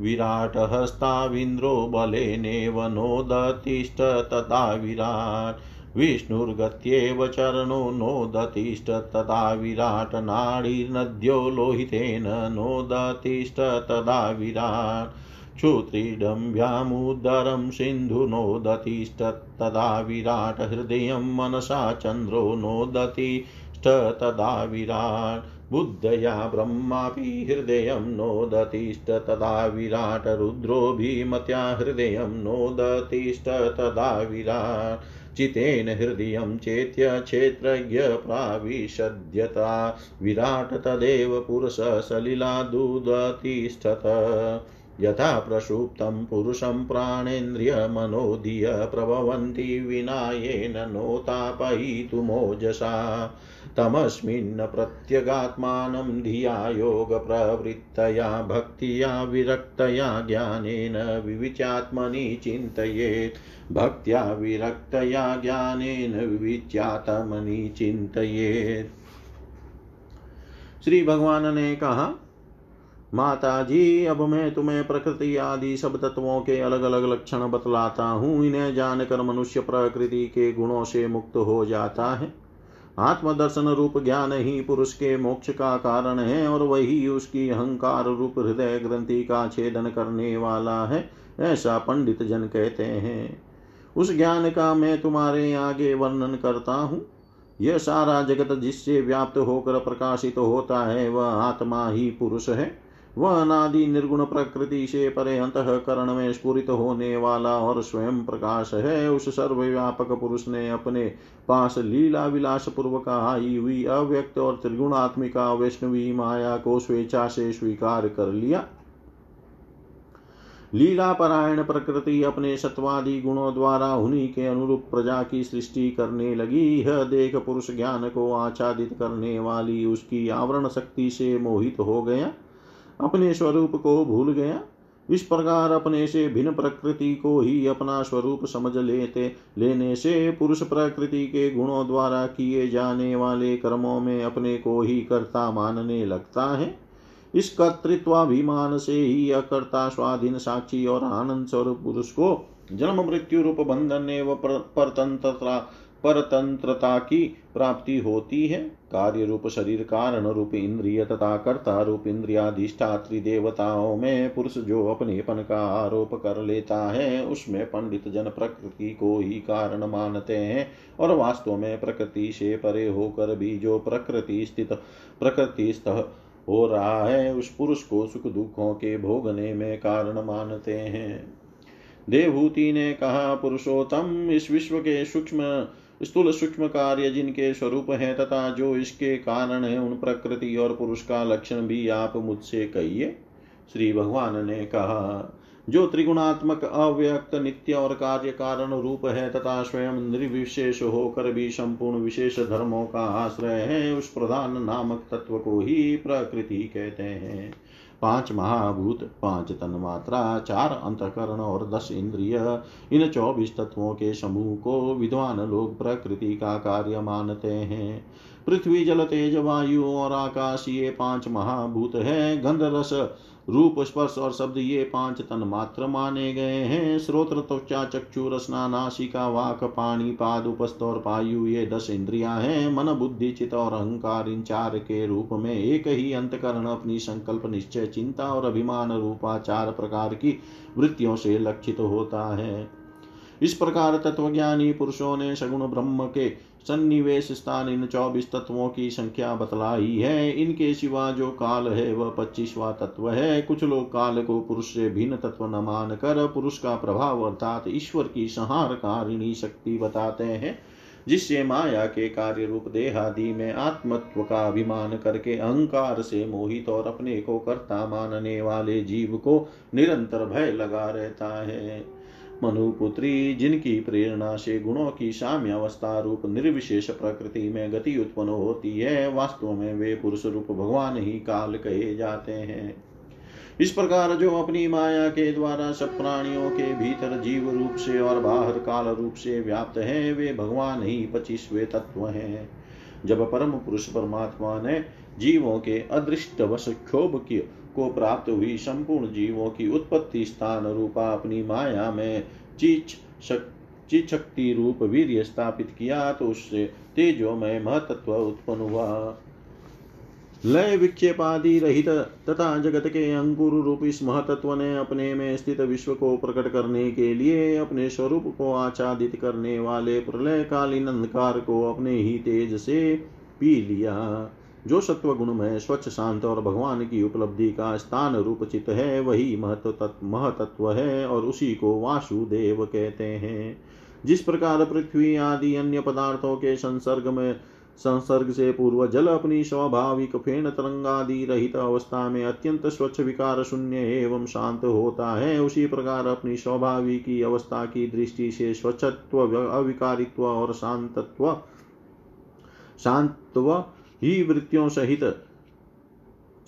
विराटहस्ताविन्द्रो बलेनेव नोदतिष्ठ तथा विराट् विष्णुर्गत्येव चरणो नोदतिष्ठ तदा विराट नाडीर्नद्यो लोहितेन नोदतिष्ठ तदा विराट् क्षुत्रिडम्भ्यामुदरं सिन्धुनोदतिष्ठ तदा विराट हृदयं मनसा चन्द्रो नोदतिष्ठ तदा विराट् बुद्धया ब्रह्मापि हृदयं नोदतिष्ठ तदा विराट रुद्रोऽभिमत्या हृदयं नोदतिष्ठ तदा विराट् चितेन हृदयं चेत्य क्षेत्रज्ञ प्राविशद्यता विराट तदेव पुरुष पुरुषसलिलादुदतिष्ठत यथा प्रसुप्तं पुरुषं प्राणेन्द्रियमनोधिय प्रभवन्ति विनायेन नोतापयितुमोजसा। तमस्मिन् प्रत्यगात्मानं धिया योगप्रवृत्तया, भक्त्या विरक्तया ज्ञानेन विविच्यात्मनि चिन्तयेत्। भक्त्या विरक्तया ज्ञानेन विविच्यात्मनि चिन्तयेत्। श्री भगवान ने कहा माता जी अब मैं तुम्हें प्रकृति आदि सब तत्वों के अलग अलग लक्षण बतलाता हूँ। इन्हें जानकर मनुष्य प्रकृति के गुणों से मुक्त हो जाता है। आत्मदर्शन रूप ज्ञान ही पुरुष के मोक्ष का कारण है और वही उसकी अहंकार रूप हृदय ग्रंथि का छेदन करने वाला है, ऐसा पंडित जन कहते हैं। उस ज्ञान का मैं तुम्हारे आगे वर्णन करता हूँ। यह सारा जगत जिससे व्याप्त होकर प्रकाशित तो होता है, वह आत्मा ही पुरुष है। वह अनादि निर्गुण प्रकृति से परे अंतकरण में स्फुरित होने वाला और स्वयं प्रकाश है। उस सर्वव्यापक पुरुष ने अपने पास लीला विलास पूर्वक आई हुई अव्यक्त और त्रिगुणात्मिका वैष्णवी माया को स्वेच्छा से स्वीकार कर लिया। लीला परायण प्रकृति अपने सत्वादि गुणों द्वारा उन्हीं के अनुरूप प्रजा की सृष्टि करने लगी यह देख पुरुष ज्ञान को आच्छादित करने वाली उसकी आवरण शक्ति से मोहित हो गया। अपने स्वरूप को भूल गया। इस प्रकार अपने से भिन्न प्रकृति को ही अपना स्वरूप समझ लेते, लेने से पुरुष प्रकृति के गुणों द्वारा किए जाने वाले कर्मों में अपने को ही कर्ता मानने लगता है। इस कर्तृत्वाभिमान से ही अकर्ता, स्वाधीन, साक्षी और आनंद स्वरूप पुरुष को जन्म, मृत्यु, रूप, बंधन एवं परतंत्रता परतंत्रता की प्राप्ति होती है। कार्य रूप शरीर कारण रूप इंद्रिय तथा कर्ता रूप इंद्रियाधिष्ठात्री देवताओं में पुरुष जो अपनेपन का आरोप कर लेता है, उसमें पंडित जन प्रकृति को ही कारण मानते हैं और वास्तव में प्रकृति से परे होकर भी जो प्रकृति स्थित, प्रकृति स्थ हो रहा है, उस पुरुष को सुख दुखों के भोगने में कारण मानते हैं। देवहूति ने कहा, पुरुषोत्तम, इस विश्व के सूक्ष्म स्थूल सूक्ष्म कार्य जिनके स्वरूप है तथा जो इसके कारण है, उन प्रकृति और पुरुष का लक्षण भी आप मुझसे कहिए। श्री भगवान ने कहा, जो त्रिगुणात्मक, अव्यक्त, नित्य और कार्य कारण रूप है तथा स्वयं निर्विशेष होकर भी संपूर्ण विशेष धर्मों का आश्रय है, उस प्रधान नामक तत्व को ही प्रकृति कहते हैं। पाँच महाभूत, पाँच तन्मात्रा, चार अंतकरण और दस इंद्रिय। इन चौबीस तत्वों के समूह को विद्वान लोग प्रकृति का कार्य मानते हैं। पृथ्वी, जल, तेज, वायु और आकाश, ये पाँच महाभूत है। गंध रस रूप, स्पर्श और शब्द ये पाँच तन मात्र माने गए हैं। श्रोत्र त्वचा चक्षु, रसना, नासिका, वाक पाणी पाद, उपस्थ और पायु, ये दस इंद्रिया हैं। मन, बुद्धि चित और अहंकार, इन चार के रूप में एक ही अंतकरण, अपनी संकल्प, निश्चय, चिंता और अभिमान रूपा चार प्रकार की वृत्तियों से लक्षित होता है। इस प्रकार तत्वज्ञानी पुरुषों ने सगुण ब्रह्म के सन्निवेश स्थान इन चौबीस तत्वों की संख्या बतलाई है। इनके सिवा जो काल है, वह पच्चीसवा तत्व है। कुछ लोग काल को पुरुष से भिन्न तत्व न मान कर पुरुष का प्रभाव अर्थात ईश्वर की संहार कारिणी शक्ति बताते हैं, जिससे माया के कार्य रूप देहादि में आत्मत्व का अभिमान करके अहंकार से मोहित और अपने को कर्ता मानने वाले जीव को निरंतर भय लगा रहता है। मनुपुत्री, जिनकी प्रेरणा से गुणों की साम्य अवस्था रूप निर्विशेष प्रकृति में गति उत्पन्न होती है, वास्तव में वे पुरुष रूप भगवान ही काल कहे जाते हैं। इस प्रकार जो अपनी माया के द्वारा सब प्राणियों के भीतर जीव रूप से और बाहर काल रूप से व्याप्त है, वे भगवान ही पच्चीसवे तत्व हैं। जब परम पुरुष परमात्मा ने जीवों के अदृष्ट वश क्षोभ को प्राप्त हुई संपूर्ण जीवों की उत्पत्ति स्थान रूपा अपनी माया में चीच शक, शक्ति रूप वीर स्थापित किया तो उससे तेजोमय महतत्व उत्पन्न हुआ। लय विक्षेप आदि रहित तथा जगत के अंकुर रूप इस महतत्व ने अपने में स्थित विश्व को प्रकट करने के लिए अपने स्वरूप को आच्छादित करने वाले प्रलय कालीन अंधकार को अपने ही तेज से पी लिया। जो सत्व गुण में स्वच्छ, शांत और भगवान की उपलब्धि का स्थान रूप चित है, वही महत्व महतत्व है और उसी को वासुदेव कहते हैं। जिस प्रकार पृथ्वी आदि अन्य पदार्थों के संसर्ग में, संसर्ग से पूर्व जल अपनी स्वाभाविक फेन तरंगादि रहित अवस्था में अत्यंत स्वच्छ, विकार शून्य एवं शांत होता है, उसी प्रकार अपनी स्वाभाविक अवस्था की दृष्टि से स्वच्छत्व, अविकारित्व और शांतत्व शांतव ही वृत्तियों सहित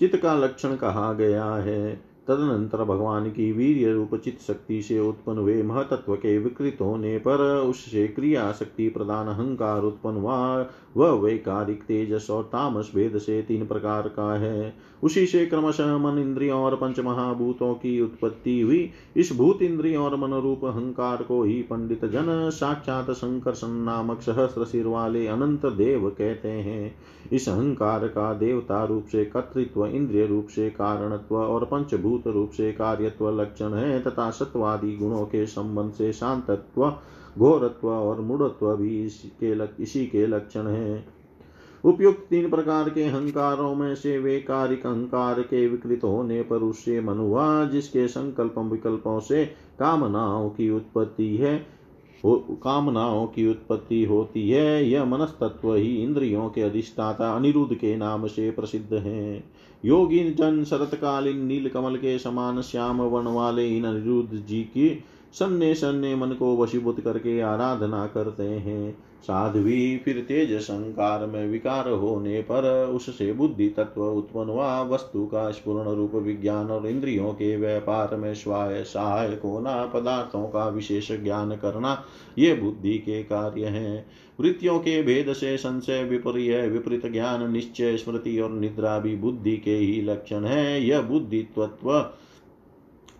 चित्त का लक्षण कहा गया है। तदनंतर भगवान की वीर्य रूप चित शक्ति से उत्पन्न हुए महतत्व के विकृत होने पर उससे क्रिया शक्ति प्रदान अहंकार उत्पन्न हुआ। वह वैकारिक तेजस और तामस भेद से तीन प्रकार का है। उसी से क्रमशः मन इंद्रियों और पंच महाभूतों की उत्पत्ति हुई। इस भूत इंद्रियों और मन रूप अहंकार को ही पंडित जन साक्षात संकर्षण नामक सहस्र सिर वाले अनंत देव कहते हैं। इस अहंकार का देवता रूप से कर्तृत्व, इंद्रिय रूप से कारणत्व और पंचभूत रूप से कार्यत्व लक्षण है तथा सत्वादि गुणों के संबंध से शांतत्व, घोरत्व और मूढ़त्व भी इसके इसी के लक्षण है। उपयुक्त तीन प्रकार के अहंकारों में से वे कारिक अहंकार के विकृत होने पर उससे मन हुआ जिसके संकल्प विकल्पों से कामनाओं की उत्पत्ति है कामनाओं की उत्पत्ति होती है। यह मनस्तत्व ही इंद्रियों के अधिष्ठाता अनिरुद्ध के नाम से प्रसिद्ध है। योगी जन शरतकालीन नील कमल के समान श्याम वर्ण वाले इन अनिरुद्ध जी की सन्ने सन्ने मन को वशीभूत करके आराधना करते हैं। साध्वी फिर तेज संकार में विकार होने पर उससे बुद्धि तत्व उत्पन्न हुआ। वस्तु का स्पूर्ण रूप विज्ञान और इंद्रियों के व्यापार में स्वाय सहायक होना, पदार्थों का विशेष ज्ञान करना, ये बुद्धि के कार्य हैं। वृत्तियों के भेद से संशय विपर्य, विपरीत ज्ञान, निश्चय, स्मृति और निद्रा भी बुद्धि के ही लक्षण है। यह बुद्धि तत्व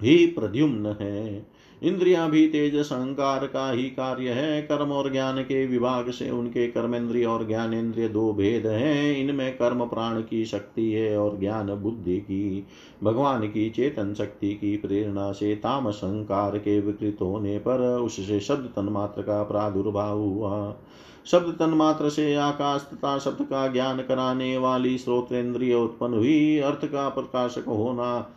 ही प्रद्युम्न है। इंद्रिया भी तेज अहंकार का ही कार्य है। कर्म और ज्ञान के विभाग से उनके कर्मेंद्रिय और ज्ञानेन्द्रिय दो भेद हैं। इनमें कर्म प्राण की शक्ति है और ज्ञान बुद्धि की, भगवान की चेतन शक्ति की प्रेरणा से तामस अहंकार के विकृत होने पर उससे शब्द तन्मात्र का प्रादुर्भाव हुआ। शब्द तन्मात्र से आकाश तथा शब्द का ज्ञान कराने वाली स्रोतेन्द्रिय उत्पन्न हुई। अर्थ का प्रकाशक होना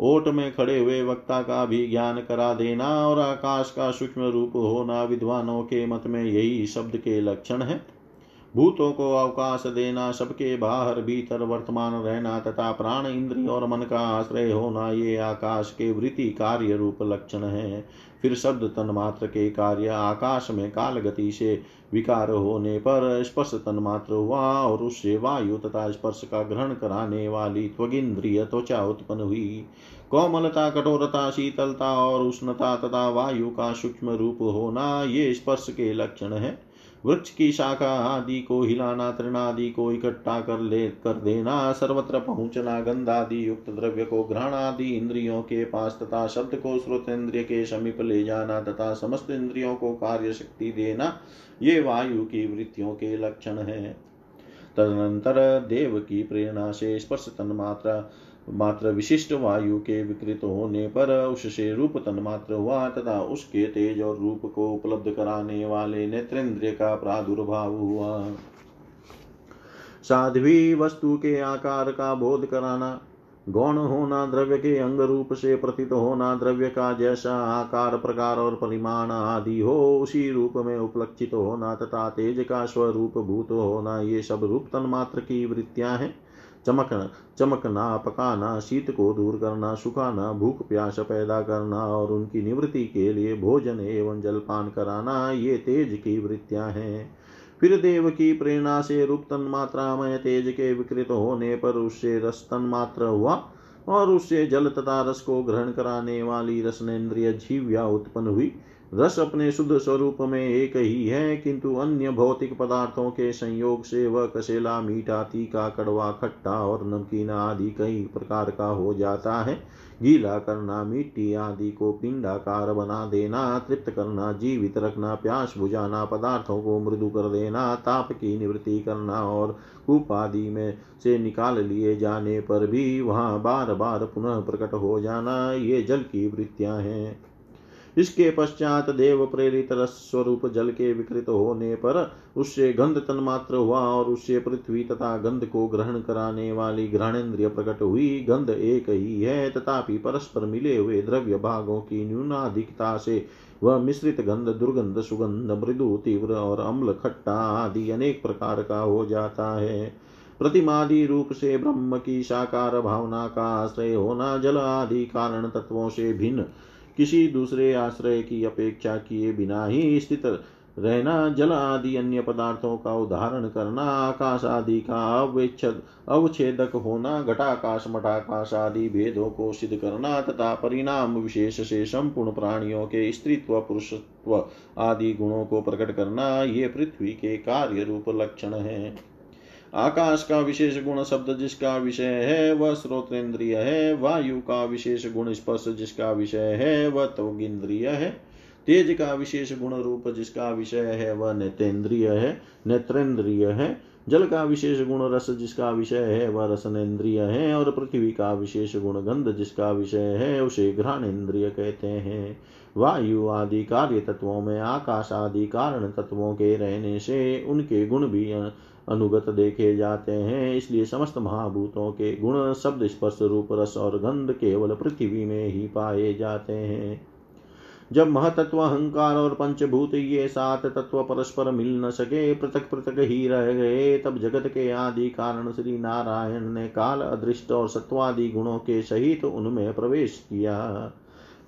ओट में खड़े हुए वक्ता का भी ज्ञान करा देना और आकाश का सूक्ष्म रूप होना विद्वानों के मत में यही शब्द के लक्षण है। भूतों को अवकाश देना, सबके बाहर, भीतर वर्तमान रहना तथा प्राण, इंद्रिय और मन का आश्रय होना, ये आकाश के वृत्ति कार्य रूप लक्षण है। फिर शब्द तन्मात्र के कार्य आकाश में काल गति से विकार होने पर स्पर्श तन्मात्र हुआ और उससे वायु तथा स्पर्श का ग्रहण कराने वाली त्वगिंद्रिय त्वचा उत्पन्न हुई। कोमलता, कठोरता, शीतलता और उष्णता तथा वायु का सूक्ष्म रूप होना, ये स्पर्श के लक्षण है। वृक्ष की शाखा आदि को हिलाना, तृणादि को इकट्ठा कर ले, कर देना, सर्वत्र पहुँचना, गंधादि युक्त द्रव्य को ग्रहण आदि इंद्रियों के पास तथा शब्द को श्रोत इंद्रिय के समीप ले जाना तथा समस्त इंद्रियों को कार्य शक्ति देना, ये वायु की वृत्तियों के लक्षण है। तदनंतर देव की प्रेरणा से स्पर्श तन्मात्रा मात्र विशिष्ट वायु के विकृत होने पर उससे रूप तन्मात्र हुआ तथा उसके तेज और रूप को उपलब्ध कराने वाले नेत्रेंद्रिय का प्रादुर्भाव हुआ। साध्वी वस्तु के आकार का बोध कराना, गौण होना, द्रव्य के अंग रूप से प्रतीत होना, द्रव्य का जैसा आकार, प्रकार और परिमाण आदि हो, उसी रूप में उपलक्षित होना तथा तेज का स्वरूप भूत होना, ये सब रूप तन्मात्र की वृत्तियाँ हैं। चमकना चमकना पकाना, शीत को दूर करना, सुखाना, भूख, प्यास पैदा करना और उनकी निवृत्ति के लिए भोजन एवं जलपान कराना, ये तेज की वृत्तियाँ हैं। फिर देव की प्रेरणा से रूप तन मात्रा में तेज के विकृत होने पर उससे रस तन मात्र हुआ और उससे जल तथा रस को ग्रहण कराने वाली रसनेन्द्रिय जीव्या उत्पन्न हुई। रस अपने शुद्ध स्वरूप में एक ही है, किंतु अन्य भौतिक पदार्थों के संयोग से वह कसेला, मीठा, तीखा, कड़वा, खट्टा और नमकीन आदि कई प्रकार का हो जाता है। गीला करना मिट्टी आदि को पिंडाकार बना देना, तृप्त करना, जीवित रखना, प्यास बुझाना, पदार्थों को मृदु कर देना, ताप की निवृत्ति करना और कूप आदि में से निकाल लिए जाने पर भी वहाँ बार बार पुनः प्रकट हो जाना, ये जल की वृत्तियाँ हैं। इसके पश्चात देव प्रेरित रस स्वरूप जल के विकृत होने पर उससे गंध तन्मात्र हुआ और उससे पृथ्वी तथा गंध को ग्रहण कराने वाली ग्रहणेन्द्रिय प्रकट हुई। गंध एक ही है, तथापि परस्पर मिले हुए द्रव्य भागों की न्यूनाधिकता से वह मिश्रित गंध, दुर्गंध, सुगंध, मृदु, तीव्र और अम्ल, खट्टा आदि अनेक प्रकार का हो जाता है। प्रतिमादि रूप से ब्रह्म की साकार भावना का आश्रय होना, जल आदि कारण तत्वों से भिन्न किसी दूसरे आश्रय की अपेक्षा किए बिना ही स्थित रहना, जल आदि अन्य पदार्थों का उदाहरण करना, आकाश आदि का अवेच्छद, अवच्छेदक होना, घटाकाश, मठाकाश आदि भेदों को सिद्ध करना तथा परिणाम विशेष से संपूर्ण प्राणियों के स्त्रीत्व, पुरुषत्व आदि गुणों को प्रकट करना, ये पृथ्वी के कार्य रूप लक्षण है। आकाश का विशेष गुण शब्द जिसका विषय है, वह श्रोतेन्द्रिय है। वायु का विशेष गुण स्पर्श जिसका विषय है, वह त्वगिंद्रिय है। तेज का विशेष गुण रूप जिसका विषय है, वह नेतेन्द्रिय है नेत्रेन्द्रिय है। जल का विशेष गुण रस जिसका विषय है, वह रसनेन्द्रिय है। और पृथ्वी का विशेष गुण गंध जिसका विषय है, उसे घ्राणेन्द्रिय कहते हैं। वायु आदि कार्य तत्वों में आकाश आदि कारण तत्वों के रहने से उनके गुण भी अनुगत देखे जाते हैं। इसलिए समस्त महाभूतों के गुण, शब्द स्पर्श, रूप, रस और गंध केवल पृथ्वी में ही पाए जाते हैं। जब महतत्व, अहंकार और पंचभूत ये सात तत्व परस्पर मिल न सके, पृथक पृथक ही रह गए, तब जगत के आदि कारण श्री नारायण ने काल, अदृष्ट और सत्वादि गुणों के सहित उनमें प्रवेश किया।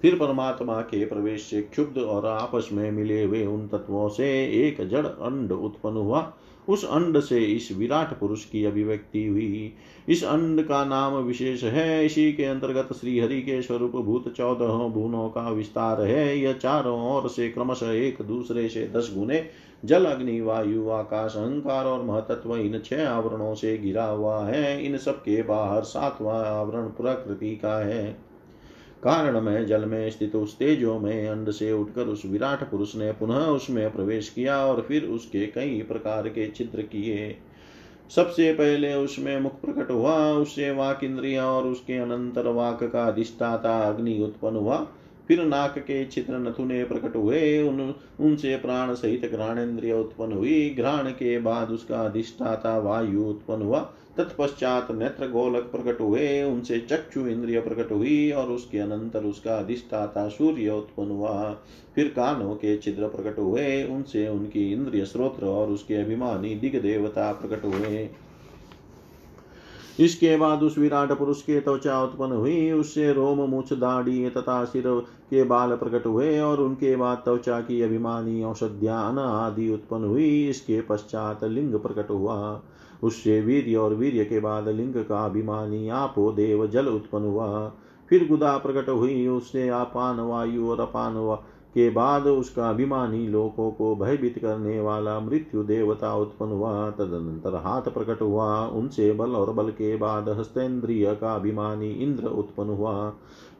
फिर परमात्मा के प्रवेश से क्षुब्ध और आपस में मिले हुए उन तत्वों से एक जड़, अंड उत्पन्न हुआ। उस अंड से इस विराट पुरुष की अभिव्यक्ति हुई। इस अंड का नाम विशेष है। इसी के अंतर्गत श्री हरि के स्वरूप भूत चौदह भूनों का विस्तार है। यह चारों ओर से क्रमशः एक दूसरे से दस गुने जल, अग्नि, वायु, आकाश, अहंकार और महतत्व इन छह आवरणों से घिरा हुआ है। इन सब के बाहर सातवां आवरण प्रकृति का है। कारण में जल में स्थित उस तेजो में अंड से उठकर उस विराट पुरुष ने पुनः उसमें प्रवेश किया और फिर उसके कई प्रकार के चित्र किए। सबसे पहले उसमें मुख प्रकट हुआ, उससे वाक इंद्रिया और उसके अनंतर वाक का अधिष्ठाता अग्नि उत्पन्न हुआ। फिर नाक के चित्र नथुने प्रकट हुए, उन, उनसे प्राण सहित घ्राणेन्द्रिय उत्पन्न हुई। घ्राण के बाद उसका अधिष्ठाता वायु उत्पन्न हुआ। तत्पश्चात नेत्र गोलक प्रकट हुए, उनसे चक्षु इंद्रिय प्रकट हुई और उसके अनंतर उसका अधिष्ठाता सूर्य उत्पन्न हुआ। फिर कानों के छिद्र प्रकट हुए, उनसे उनकी इंद्रिय स्रोत्र और उसके अभिमानी दिग देवता प्रकट हुए। इसके बाद उस विराट पुरुष के त्वचा उत्पन्न हुई, उससे रोम, मुछ, दाढ़ी तथा सिर के बाल प्रकट हुए और उनके बाद त्वचा की अभिमानी औषध्यान आदि उत्पन्न हुई। इसके पश्चात लिंग प्रकट हुआ। उससे वीर्य और वीर्य के बाद लिंग का अभिमानी आपो देव जल उत्पन्न हुआ। फिर गुदा प्रकट हुई उससे अपान वायु और अपान वा के बाद उसका अभिमानी लोगों को भयभीत करने वाला मृत्यु देवता उत्पन्न हुआ। तदनंतर हाथ प्रकट हुआ, उनसे बल और बल के बाद हस्तेन्द्रिय का अभिमानी इंद्र उत्पन्न हुआ।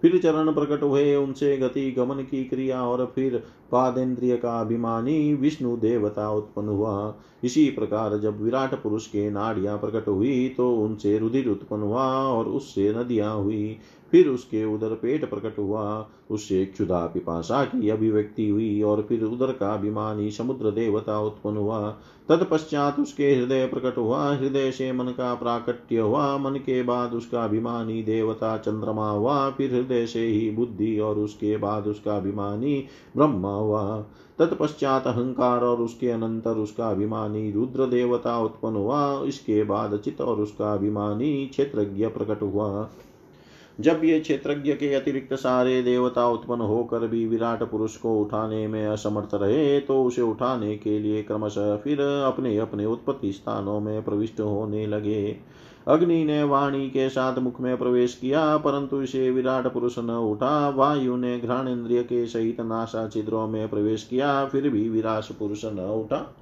फिर चरण प्रकट हुए उनसे गति, गमन की क्रिया और फिर पादेन्द्रिय का अभिमानी विष्णु देवता उत्पन्न हुआ। इसी प्रकार जब विराट पुरुष के नाड़ियाँ प्रकट हुई तो उनसे रुधिर उत्पन्न हुआ और उससे नदियाँ हुई। फिर उसके उधर पेट प्रकट हुआ। उससे क्षुधा पिपाशा की अभिव्यक्ति हुई और फिर उधर का अभिमानी समुद्र देवता उत्पन्न हुआ। तत्पश्चात उसके हृदय प्रकट हुआ। हृदय से मन का प्राकट्य हुआ। मन के बाद उसका अभिमानी देवता चंद्रमा हुआ। फिर हृदय से ही बुद्धि और उसके बाद उसका अभिमानी ब्रह्मा हुआ। तत्पश्चात अहंकार और उसके अनंतर उसका अभिमानी रुद्र देवता उत्पन्न हुआ। इसके बाद चित और उसका अभिमानी क्षेत्रज्ञ प्रकट हुआ। जब ये क्षेत्रज्ञ के अतिरिक्त सारे देवता उत्पन्न होकर भी विराट पुरुष को उठाने में असमर्थ रहे तो उसे उठाने के लिए क्रमशः फिर अपने अपने उत्पत्ति स्थानों में प्रविष्ट होने लगे। अग्नि ने वाणी के साथ मुख में प्रवेश किया, परंतु इसे विराट पुरुष न उठा। वायु ने घ्राण इंद्रिय के सहित नाशा छिद्रों में प्रवेश किया, फिर भी विराट पुरुष न उठा।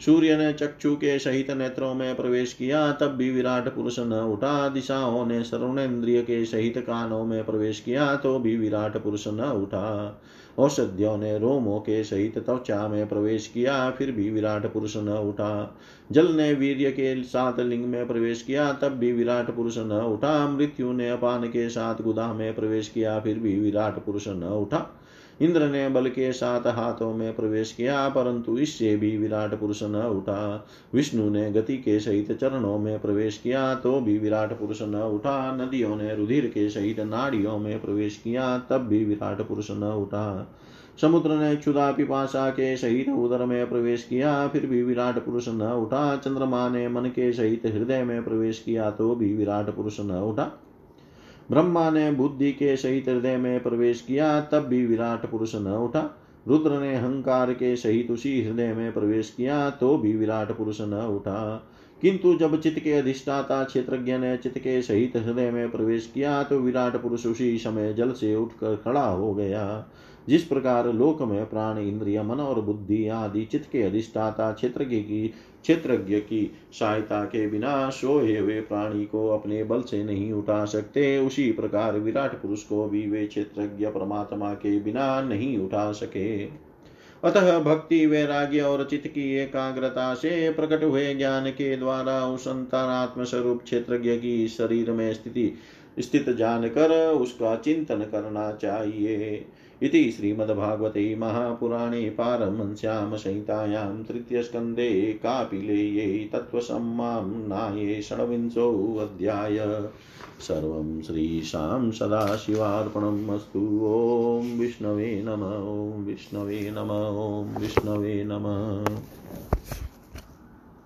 सूर्य ने चक्षु के सहित नेत्रों में प्रवेश किया, तब भी विराट पुरुष न उठा, दिशाओं ने इंद्रिय के सहित कानों में प्रवेश किया तो भी विराट पुरुष न उठा। औषधियों ने रोमों के सहित त्वचा में प्रवेश किया, फिर भी विराट पुरुष न उठा। जल ने वीर्य के साथ लिंग में प्रवेश किया, तब भी विराट पुरुष न उठा। मृत्यु ने अपान के साथ गुदा में प्रवेश किया, फिर भी विराट पुरुष न उठा। इंद्र ने बल के साथ हाथों में प्रवेश किया, परंतु इससे भी विराट पुरुष न उठा। विष्णु ने गति के सहित चरणों में प्रवेश किया तो भी विराट पुरुष न उठा। नदियों ने रुधिर के सहित नाड़ियों में प्रवेश किया, तब भी विराट पुरुष न उठा। समुद्र ने क्षुदा पिपाशा के सहित उदर में प्रवेश किया, फिर भी विराट पुरुष न उठा। चंद्रमा ने मन के सहित हृदय में प्रवेश किया तो भी विराट पुरुष न उठा। ब्रह्मा ने बुद्धि के सहित हृदय में प्रवेश किया, तब भी विराट पुरुष न उठा। रुद्र ने अहंकार के सहित उसी हृदय में प्रवेश किया तो भी विराट पुरुष न उठा। किंतु जब चित्त के अधिष्ठाता क्षेत्रज्ञ ने चित्त के सहित हृदय में प्रवेश किया तो विराट पुरुष उसी समय जल से उठकर खड़ा हो गया, जिस प्रकार लोक में प्राण, इंद्रिय, मन और बुद्धि आदि चित्त के अधिष्ठाता क्षेत्र की क्षेत्रज्ञ की सहायता के बिना सोए हुए प्राणी को अपने बल से नहीं उठा सकते। उसी प्रकार विराट पुरुष को भी वे क्षेत्रज्ञ परमात्मा के बिना नहीं उठा सके। अतः भक्ति, वैराग्य और चित्त की एकाग्रता से प्रकट हुए ज्ञान के द्वारा उस अंतरात्म स्वरूप क्षेत्रज्ञ की शरीर में स्थिति, स्थित जानकर उसका चिंतन करना चाहिए। इति श्रीमद्भागवते महापुराणे पारमंस्यां संहितायां तृतीयस्कन्धे कापिलेये तत्त्वसम्माम्नाये षड्विंशोऽध्याय सर्वं श्रीशां सदाशिवार्पणम् अस्तु। ॐ विष्णवे नम विष्णवे नम विष्णवे नमः।